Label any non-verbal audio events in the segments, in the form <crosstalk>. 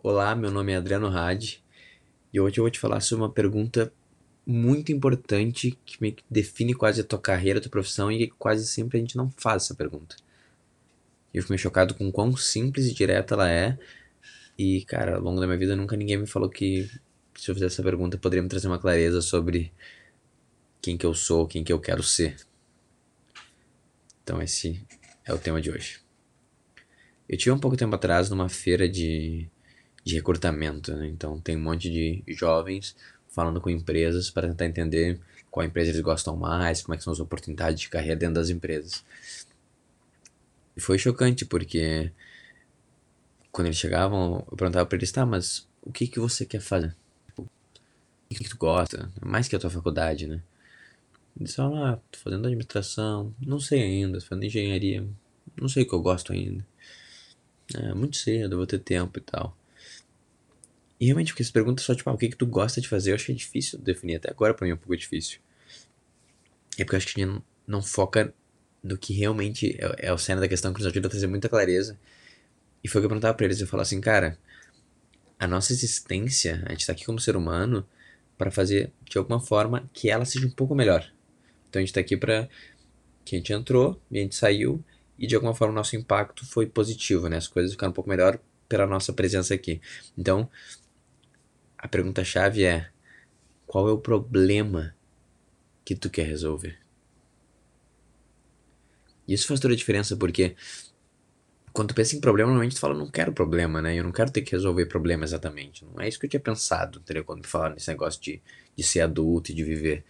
Olá, meu nome é Adriano Hadi e hoje eu vou te falar sobre uma pergunta muito importante que define quase a tua carreira, a tua profissão e quase sempre a gente não faz essa pergunta. Eu fico meio chocado com quão simples e direta ela é e, cara, ao longo da minha vida nunca ninguém me falou que se eu fizesse essa pergunta poderia me trazer uma clareza sobre quem que eu sou, quem que eu quero ser. Então esse é o tema de hoje. Eu tive um pouco tempo atrás numa feira de, de recrutamento, né? então tem um monte de jovens falando com empresas para tentar entender qual empresa eles gostam mais, como é são as oportunidades de carreira dentro das empresas. E foi chocante porque quando eles chegavam, eu perguntava para eles, tá, mas o que que você quer fazer? O que, que tu gosta? Mais que a tua faculdade, né? Eles falam, ah, tô fazendo administração, não sei ainda, tô fazendo engenharia, não sei o que eu gosto ainda. É muito cedo, vou ter tempo e tal. E realmente, porque se pergunta só, tipo, ah, o que, que tu gosta de fazer, eu é difícil definir. Até agora, pra mim, é um pouco difícil. É porque eu acho que a gente não, não foca no que realmente é, é o cena da questão que nos ajuda a trazer muita clareza. E foi o que eu perguntava pra eles. Eu falava assim, cara, a nossa existência, a gente tá aqui como ser humano para fazer, de alguma forma, que ela seja um pouco melhor. Então a gente tá aqui pra... Que a gente entrou e a gente saiu e de alguma forma o nosso impacto foi positivo, né? As coisas ficaram um pouco melhor pela nossa presença aqui. Então, a pergunta chave é: qual é o problema que tu quer resolver? Isso faz toda a diferença porque quando tu pensa em problema, normalmente tu fala, não quero problema, né? Eu não quero ter que resolver problema exatamente. Não é isso que eu tinha pensado, entendeu? Quando me falaram nesse negócio de, de ser adulto e de viver.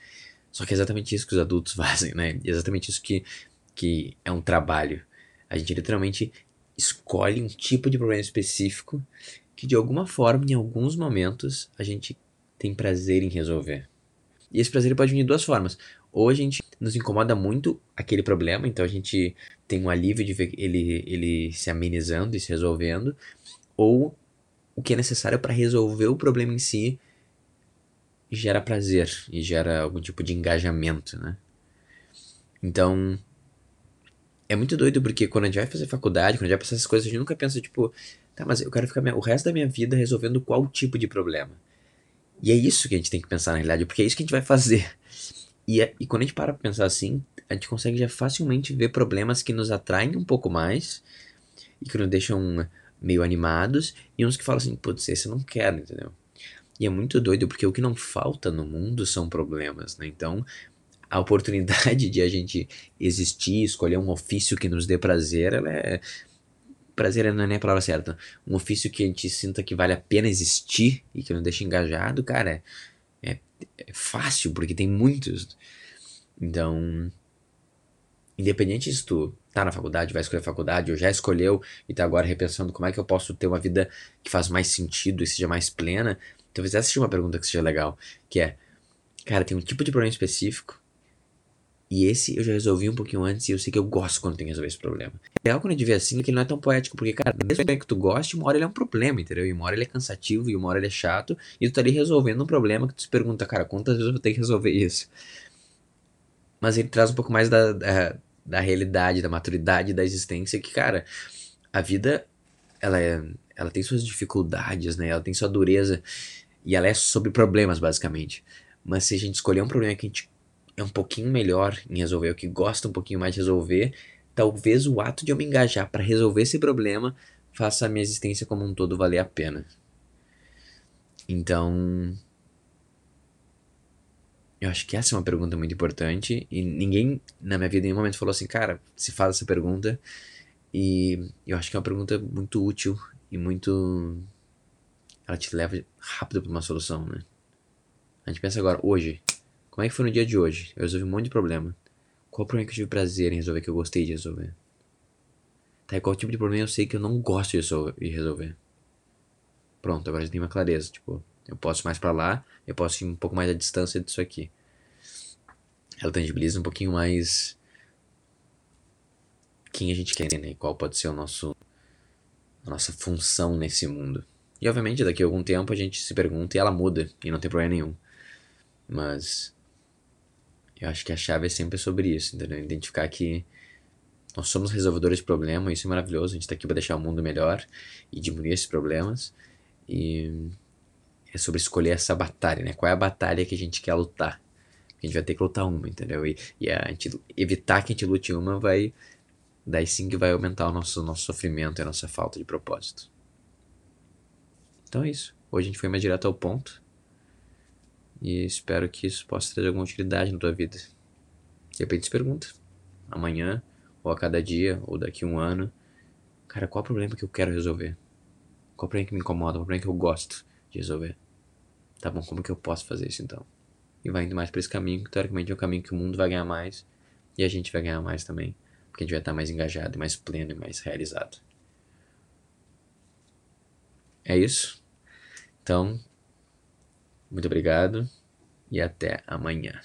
Só que é exatamente isso que os adultos <laughs> fazem, né? É exatamente isso que que é um trabalho. A gente literalmente escolhe um tipo de problema específico que de alguma forma, em alguns momentos, a gente tem prazer em resolver. E esse prazer pode vir de duas formas. Ou a gente nos incomoda muito aquele problema, então a gente tem um alívio de ver ele, ele se amenizando e se resolvendo, ou o que é necessário para resolver o problema em si gera prazer e gera algum tipo de engajamento, né? Então, é muito doido porque quando a gente vai fazer faculdade, quando a gente vai passar essas coisas, a gente nunca pensa, tipo, tá, mas eu quero ficar o resto da minha vida resolvendo qual tipo de problema. E é isso que a gente tem que pensar na realidade, porque é isso que a gente vai fazer. E, é, e quando a gente para pra pensar assim, a gente consegue já facilmente ver problemas que nos atraem um pouco mais e que nos deixam meio animados, e uns que falam assim, putz, esse eu não quero, entendeu? E é muito doido, porque o que não falta no mundo são problemas, né? Então, a oportunidade de a gente existir, escolher um ofício que nos dê prazer, ela é. Prazer não é nem a palavra certa. Um ofício que a gente sinta que vale a pena existir e que nos deixa engajado, cara, é, é, é fácil, porque tem muitos. Então, independente se tu tá na faculdade, vai escolher a faculdade, ou já escolheu e tá agora repensando como é que eu posso ter uma vida que faz mais sentido e seja mais plena, talvez essa seja uma pergunta que seja legal, que é, cara, tem um tipo de problema específico e esse eu já resolvi um pouquinho antes e eu sei que eu gosto quando tem que resolver esse problema. É algo quando a gente vê assim que ele não é tão poético, porque, cara, mesmo que tu goste, uma hora ele é um problema, entendeu? E uma hora ele é cansativo, e uma hora ele é chato, e tu tá ali resolvendo um problema que tu se pergunta, cara, quantas vezes eu vou ter que resolver isso? Mas ele traz um pouco mais da, da, da realidade, da maturidade da existência, que, cara, a vida, ela é. Ela tem suas dificuldades, né? Ela tem sua dureza. E ela é sobre problemas, basicamente. Mas se a gente escolher um problema que a gente é um pouquinho melhor em resolver, o que gosta um pouquinho mais de resolver, talvez o ato de eu me engajar para resolver esse problema faça a minha existência como um todo valer a pena. Então, eu acho que essa é uma pergunta muito importante e ninguém na minha vida em nenhum momento falou assim, cara, se faz essa pergunta e eu acho que é uma pergunta muito útil e muito ela te leva rápido para uma solução, né? A gente pensa agora, hoje, como é que foi no dia de hoje? Eu resolvi um monte de problema. Qual problema que eu tive prazer em resolver, que eu gostei de resolver? Tá, e qual tipo de problema eu sei que eu não gosto de resolver? Pronto, agora já tem uma clareza. Tipo, eu posso ir mais para lá, eu posso ir um pouco mais à distância disso aqui. Ela tangibiliza um pouquinho mais quem a gente quer, né? E qual pode ser o nosso a nossa função nesse mundo. E obviamente daqui a algum tempo a gente se pergunta e ela muda e não tem problema nenhum. Mas eu acho que a chave é sempre sobre isso, entendeu? Identificar que nós somos resolvedores de problemas, isso é maravilhoso, a gente está aqui para deixar o mundo melhor e diminuir esses problemas. E é sobre escolher essa batalha, né? Qual é a batalha que a gente quer lutar? A gente vai ter que lutar uma, entendeu? E, e a gente, evitar que a gente lute uma vai. Daí sim que vai aumentar o nosso, nosso sofrimento e a nossa falta de propósito. Então é isso. Hoje a gente foi mais direto ao ponto. E espero que isso possa trazer alguma utilidade na tua vida. De repente se pergunta. Amanhã, ou a cada dia, ou daqui a um ano. Cara, qual é o problema que eu quero resolver? Qual é o problema que me incomoda? Qual é o problema que eu gosto de resolver? Tá bom, como que eu posso fazer isso então? E vai indo mais para esse caminho, que teoricamente é o caminho que o mundo vai ganhar mais. E a gente vai ganhar mais também. Porque a gente vai estar mais engajado, mais pleno e mais realizado. É isso. Então, muito obrigado e até amanhã.